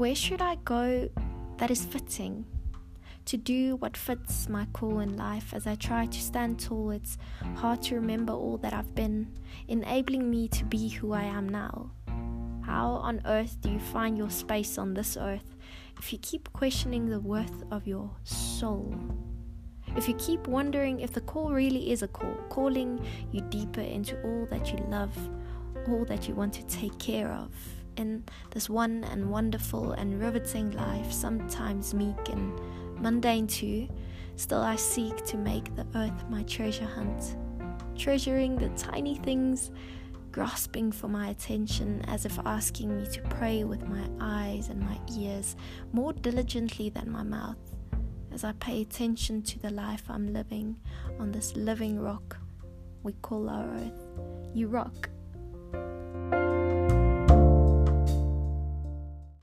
where should I go that is fitting? To do what fits my call in life as I try to stand tall, it's hard to remember all that I've been, enabling me to be who I am now. How on earth do you find your space on this earth if you keep questioning the worth of your soul? If you keep wondering if the call really is a call, calling you deeper into all that you love, all that you want to take care of in this one and wonderful and riveting life, sometimes meek and mundane too, still I seek to make the earth my treasure hunt, treasuring the tiny things, grasping for my attention as if asking me to pray with my eyes and my ears more diligently than my mouth as I pay attention to the life I'm living on this living rock we call our earth. You rock